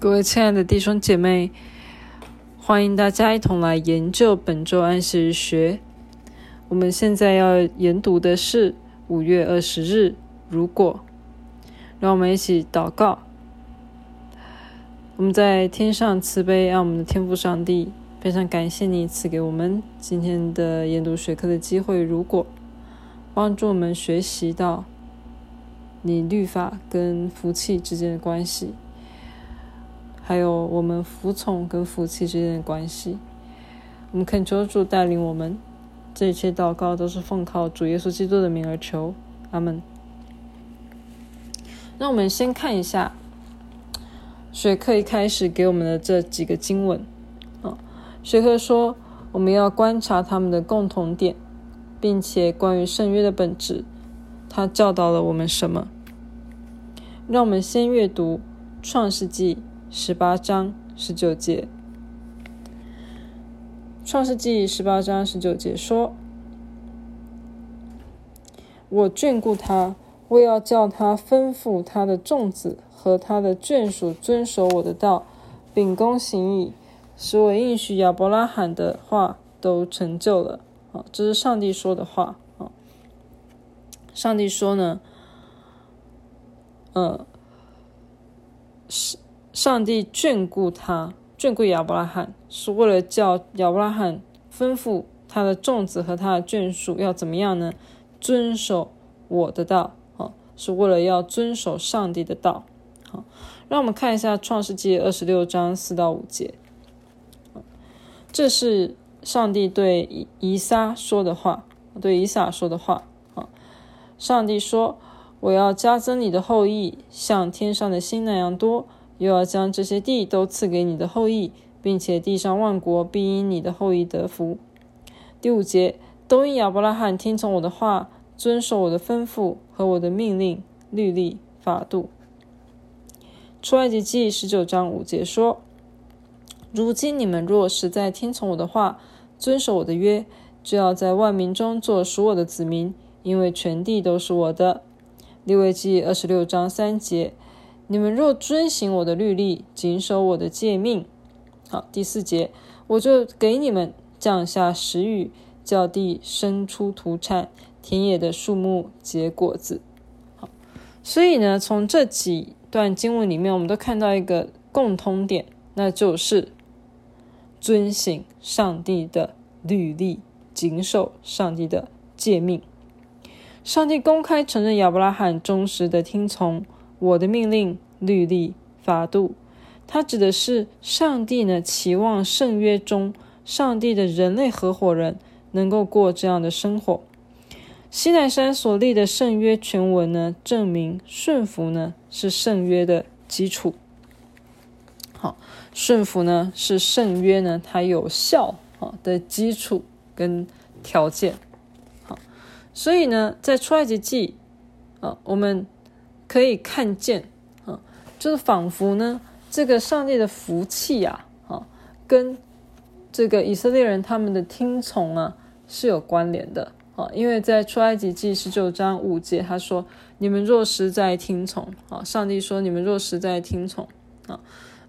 各位亲爱的弟兄姐妹，欢迎大家一同来研究本周安息日学。我们现在要研读的是五月二十日。如果，让我们一起祷告。我们在天上慈悲爱我们的天父上帝，非常感谢你赐给我们今天的研读学科的机会。如果帮助我们学习到你律法跟福气之间的关系。还有我们服从跟福气之间的关系，我们恳求主带领我们，这一切祷告都是奉靠主耶稣基督的名而求，阿门。那我们先看一下学课一开始给我们的这几个经文啊，学课说我们要观察他们的共同点，并且关于圣约的本质，他教导了我们什么？让我们先阅读创世纪。十八章十九节，《创世纪》十八章十九节说：“我眷顾他，我要叫他吩咐他的众子和他的眷属遵守我的道，秉公行义，使我应许亚伯拉罕的话都成就了。”啊，这是上帝说的话啊。上帝说呢，嗯，是。上帝眷顾他，眷顾亚伯拉罕，是为了叫亚伯拉罕吩咐他的众子和他的眷属要怎么样呢？遵守我的道，啊，是为了要遵守上帝的道。好，让我们看一下创世纪二十六章四到五节，这是上帝对以以撒说的话，对以撒说的话。啊，上帝说：“我要加增你的后裔，像天上的星那样多。”又要将这些地都赐给你的后裔，并且地上万国必因你的后裔得福。第五节，都因亚伯拉罕听从我的话，遵守我的吩咐和我的命令、律例、法度。出埃及记十九章五节说：如今你们若实在听从我的话，遵守我的约，就要在万民中做属我的子民，因为全地都是我的。利未记二十六章三节。你们若遵行我的律例，谨守我的诫命，好，第四节，我就给你们降下时雨，叫地生出土产，田野的树木结果子。好，所以呢，从这几段经文里面，我们都看到一个共通点，那就是遵行上帝的律例，谨守上帝的诫命。上帝公开承认亚伯拉罕忠实的听从。我的命令、律例、法度，它指的是上帝呢，期望圣约中上帝的人类合伙人能够过这样的生活。西奈山所立的圣约全文呢，证明顺服呢是圣约的基础。好，顺服呢是圣约呢它有效啊的基础跟条件。好，所以呢，在出埃及记啊，我们。可以看见，啊，就是仿佛呢，这个上帝的福气呀，啊，跟这个以色列人他们的听从啊是有关联的，啊，因为在出埃及记十九章五节，他说：“你们若实在听从，啊，上帝说你们若实在听从，啊，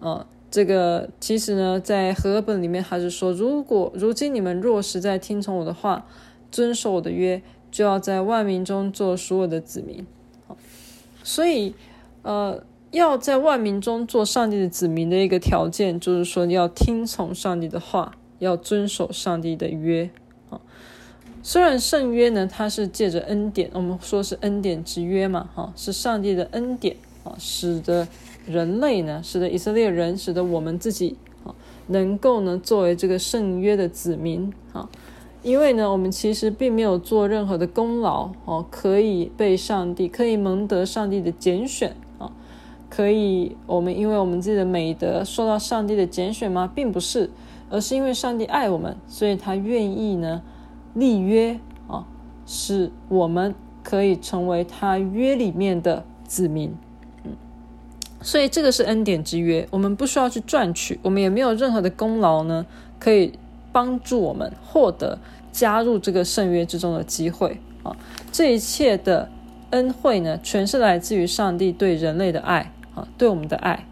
啊，这个其实呢，在和合本里面还是说，如果如今你们若实在听从我的话，遵守我的约，就要在万民中做属我的子民。”所以，呃，要在万民中做上帝的子民的一个条件，就是说要听从上帝的话，要遵守上帝的约啊。虽然圣约呢，它是借着恩典，我们说是恩典之约嘛，哈，是上帝的恩典啊，使得人类呢，使得以色列人，使得我们自己啊，能够呢作为这个圣约的子民啊。因为呢，我们其实并没有做任何的功劳哦，可以被上帝，可以蒙得上帝的拣选啊，可以我们因为我们自己的美德受到上帝的拣选吗？并不是，而是因为上帝爱我们，所以他愿意呢立约啊，使我们可以成为他约里面的子民。嗯，所以这个是恩典之约，我们不需要去赚取，我们也没有任何的功劳呢，可以。帮助我们获得加入这个圣约之中的机会啊！这一切的恩惠呢，全是来自于上帝对人类的爱啊，对我们的爱。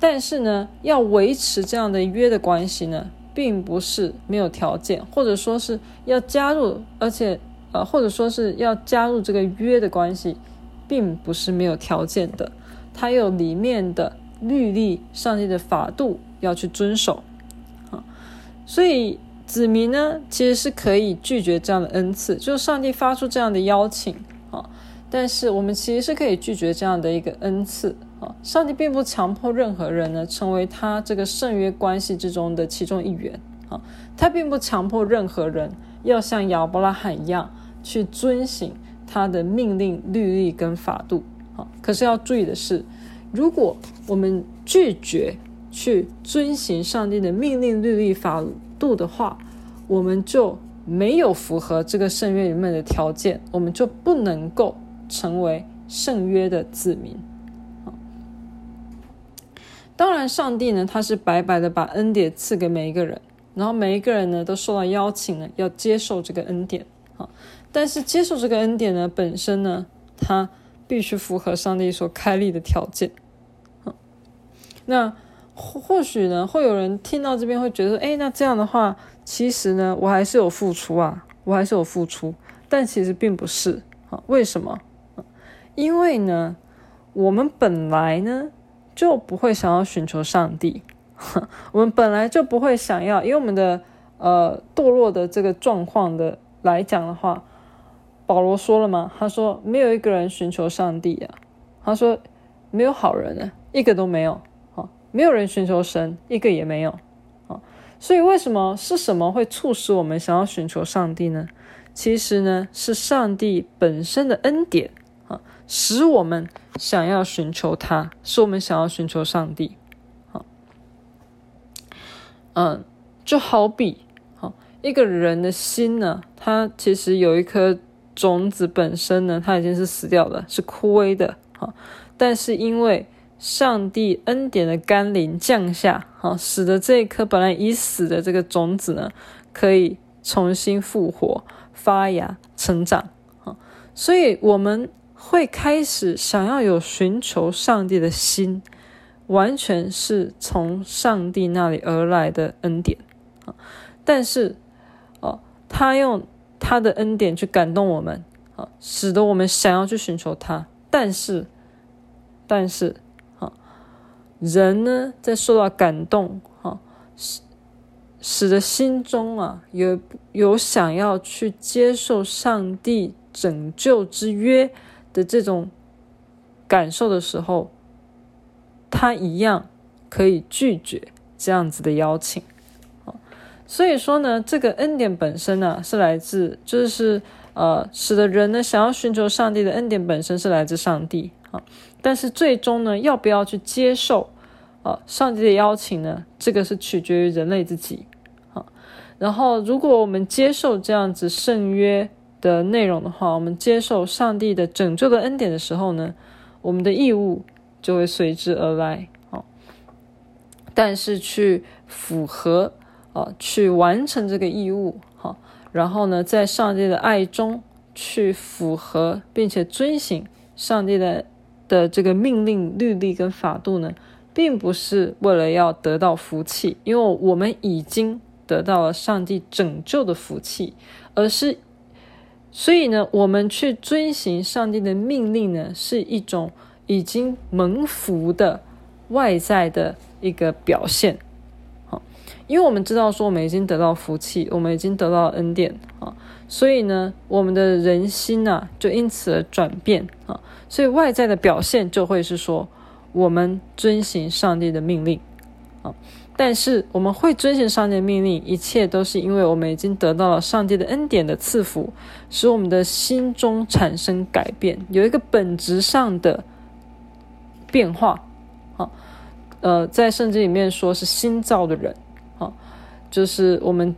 但是呢，要维持这样的约的关系呢，并不是没有条件，或者说是要加入，而且呃，或者说是要加入这个约的关系，并不是没有条件的，它有里面的律例、上帝的法度要去遵守。所以子民呢，其实是可以拒绝这样的恩赐，就是上帝发出这样的邀请啊，但是我们其实是可以拒绝这样的一个恩赐啊。上帝并不强迫任何人呢成为他这个圣约关系之中的其中一员啊，他并不强迫任何人要像亚伯拉罕一样去遵行他的命令、律例跟法度啊。可是要注意的是，如果我们拒绝去遵行上帝的命令、律例、法度的话，我们就没有符合这个圣约里面的条件，我们就不能够成为圣约的子民。当然，上帝呢，他是白白的把恩典赐给每一个人，然后每一个人呢都受到邀请呢，要接受这个恩典啊。但是接受这个恩典呢，本身呢，它必须符合上帝所开立的条件。那或或许呢，会有人听到这边会觉得，哎，那这样的话，其实呢，我还是有付出啊，我还是有付出，但其实并不是啊。为什么？因为呢，我们本来呢。就不会想要寻求上帝，我们本来就不会想要，因为我们的呃堕落的这个状况的来讲的话，保罗说了嘛，他说没有一个人寻求上帝呀，他说没有好人呢，一个都没有，没有人寻求神，一个也没有，啊，所以为什么是什么会促使我们想要寻求上帝呢？其实呢，是上帝本身的恩典啊。使我们想要寻求他，使我们想要寻求上帝，好，嗯，就好比，好，一个人的心呢，他其实有一颗种子，本身呢，它已经是死掉了，是枯萎的，啊，但是因为上帝恩典的甘霖降下，好，使得这一颗本来已死的这个种子呢，可以重新复活、发芽、成长，好，所以我们。会开始想要有寻求上帝的心，完全是从上帝那里而来的恩典啊！但是，哦，他用他的恩典去感动我们啊，使得我们想要去寻求他。但是，但是，人呢，在受到感动，哈，使使得心中啊有有想要去接受上帝拯救之约。的这种感受的时候，他一样可以拒绝这样子的邀请。所以说呢，这个恩典本身呢，是来自，就是呃，使得人呢想要寻求上帝的恩典本身是来自上帝啊。但是最终呢，要不要去接受啊上帝的邀请呢？这个是取决于人类自己啊。然后，如果我们接受这样子圣约。的内容的话，我们接受上帝的拯救的恩典的时候呢，我们的义务就会随之而来。好，但是去符合啊，去完成这个义务，好，然后呢，在上帝的爱中去符合并且遵行上帝的的这个命令、律例跟法度呢，并不是为了要得到福气，因为我们已经得到了上帝拯救的福气，而是。所以呢，我们去遵行上帝的命令呢，是一种已经蒙福的外在的一个表现。好，因为我们知道说我们已经得到福气，我们已经得到恩典啊，所以呢，我们的人心啊就因此而转变啊，所以外在的表现就会是说我们遵行上帝的命令啊。但是我们会遵行上帝的命令，一切都是因为我们已经得到了上帝的恩典的赐福，使我们的心中产生改变，有一个本质上的变化。啊，呃，在圣经里面说是新造的人，啊，就是我们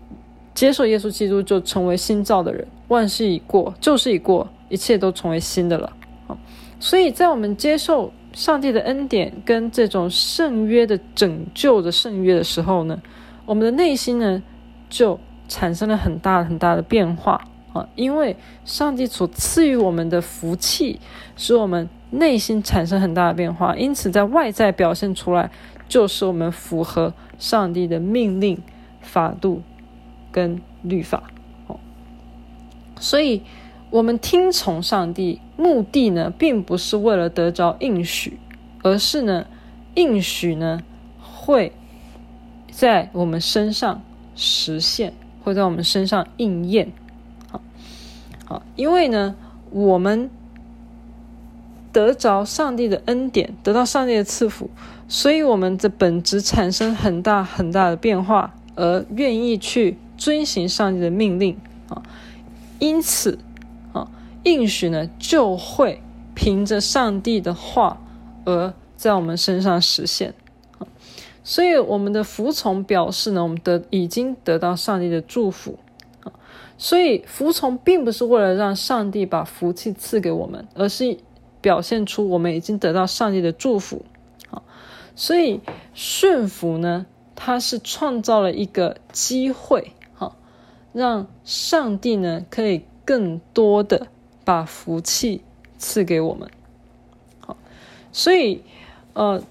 接受耶稣基督就成为新造的人，万事已过，旧事已过，一切都成为新的了。啊，所以在我们接受。上帝的恩典跟这种圣约的拯救的圣约的时候呢，我们的内心呢就产生了很大很大的变化啊！因为上帝所赐予我们的福气，使我们内心产生很大的变化，因此在外在表现出来，就是我们符合上帝的命令、法度跟律法。哦，所以我们听从上帝，目的呢，并不是为了得着应许，而是呢，应许呢会在我们身上实现，会在我们身上应验。好，好，因为呢，我们。得着上帝的恩典，得到上帝的赐福，所以我们的本质产生很大很大的变化，而愿意去遵行上帝的命令啊，因此，应许呢就会凭着上帝的话而在我们身上实现，所以我们的服从表示呢，我们得已经得到上帝的祝福啊，所以服从并不是为了让上帝把福气赐给我们，而是。表现出我们已经得到上帝的祝福，啊，所以顺服呢，它是创造了一个机会，好，让上帝呢可以更多的把福气赐给我们，好，所以呃，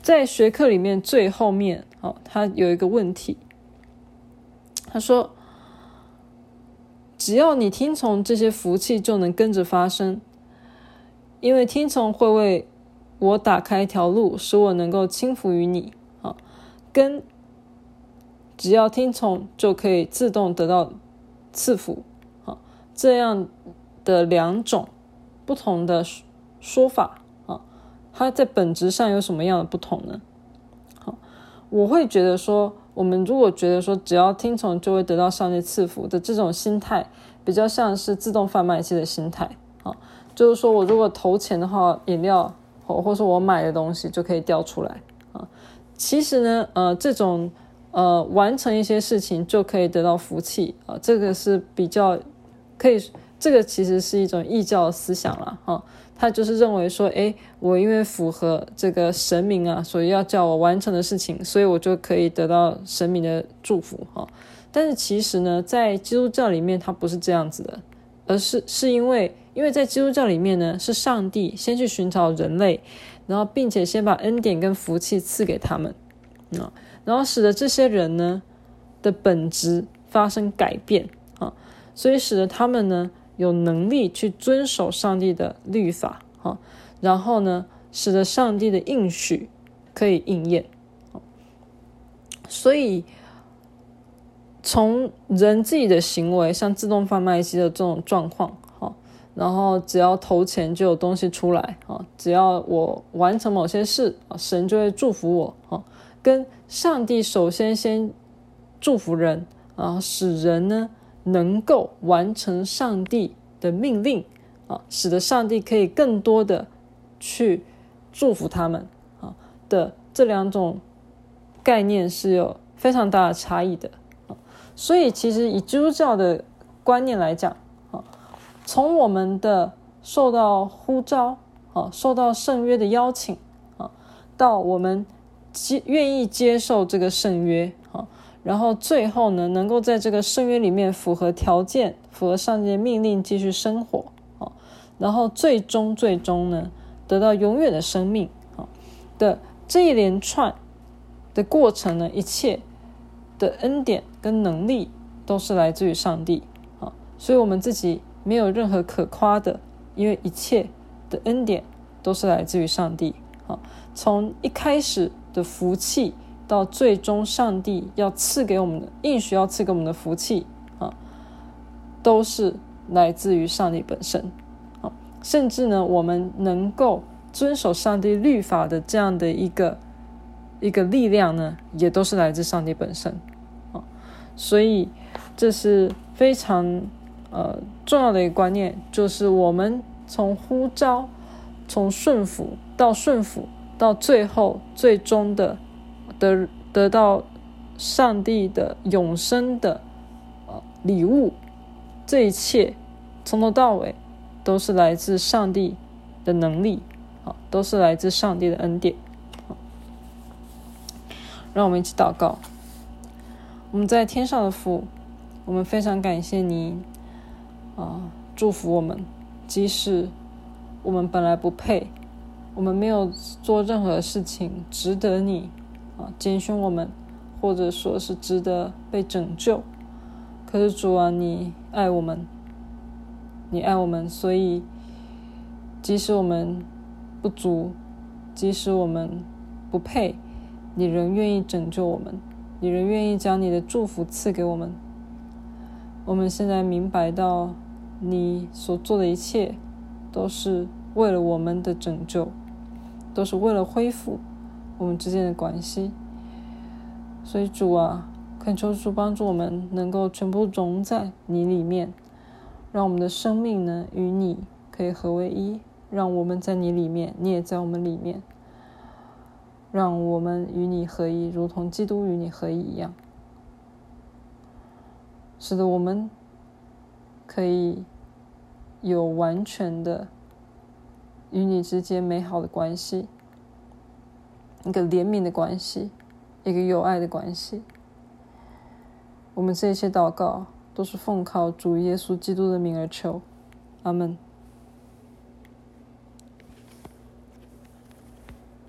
在学课里面最后面，好，他有一个问题，他说，只要你听从这些福气，就能跟着发生。因为听从会为我打开一条路，使我能够轻浮于你。啊，跟只要听从就可以自动得到赐福。这样的两种不同的说法，啊，它在本质上有什么样的不同呢？好，我会觉得说，我们如果觉得说只要听从就会得到上帝赐福的这种心态，比较像是自动贩卖机的心态。啊。就是说我如果投钱的话，饮料或或是我买的东西就可以掉出来啊。其实呢，呃，这种呃完成一些事情就可以得到福气啊，这个是比较可以，这个其实是一种异教思想了哈。他就是认为说，诶，我因为符合这个神明啊，所以要叫我完成的事情，所以我就可以得到神明的祝福哈。但是其实呢，在基督教里面，它不是这样子的，而是是因为。因为在基督教里面呢，是上帝先去寻找人类，然后并且先把恩典跟福气赐给他们，啊，然后使得这些人呢的本质发生改变，所以使得他们呢有能力去遵守上帝的律法啊，然后呢使得上帝的应许可以应验，所以从人自己的行为，像自动贩卖机的这种状况。然后只要投钱就有东西出来啊！只要我完成某些事啊，神就会祝福我啊。跟上帝首先先祝福人啊，使人呢能够完成上帝的命令啊，使得上帝可以更多的去祝福他们啊的这两种概念是有非常大的差异的啊。所以其实以基督教的观念来讲啊。从我们的受到呼召，啊，受到圣约的邀请，啊，到我们接愿意接受这个圣约，啊，然后最后呢，能够在这个圣约里面符合条件，符合上帝的命令继续生活，啊，然后最终最终呢，得到永远的生命，啊的这一连串的过程呢，一切的恩典跟能力都是来自于上帝，啊，所以我们自己。没有任何可夸的，因为一切的恩典都是来自于上帝。啊，从一开始的福气到最终上帝要赐给我们的应许，要赐给我们的福气啊，都是来自于上帝本身。啊，甚至呢，我们能够遵守上帝律法的这样的一个一个力量呢，也都是来自上帝本身。啊，所以这是非常。呃，重要的一个观念就是，我们从呼召、从顺服到顺服，到最后最终的得得到上帝的永生的呃礼物，这一切从头到尾都是来自上帝的能力，啊，都是来自上帝的恩典。让我们一起祷告。我们在天上的父，我们非常感谢你。啊，祝福我们，即使我们本来不配，我们没有做任何事情值得你啊拣选我们，或者说是值得被拯救。可是主啊，你爱我们，你爱我们，所以即使我们不足，即使我们不配，你仍愿意拯救我们，你仍愿意将你的祝福赐给我们。我们现在明白到，你所做的一切都是为了我们的拯救，都是为了恢复我们之间的关系。所以主啊。恳求主帮助我们能够全部融在你里面，让我们的生命呢与你可以合为一，让我们在你里面，你也在我们里面，让我们与你合一，如同基督与你合一一样，使得我们可以有完全的与你之间美好的关系，一个怜悯的关系，一个有爱的关系。我们这些祷告都是奉靠主耶稣基督的名而求，阿门。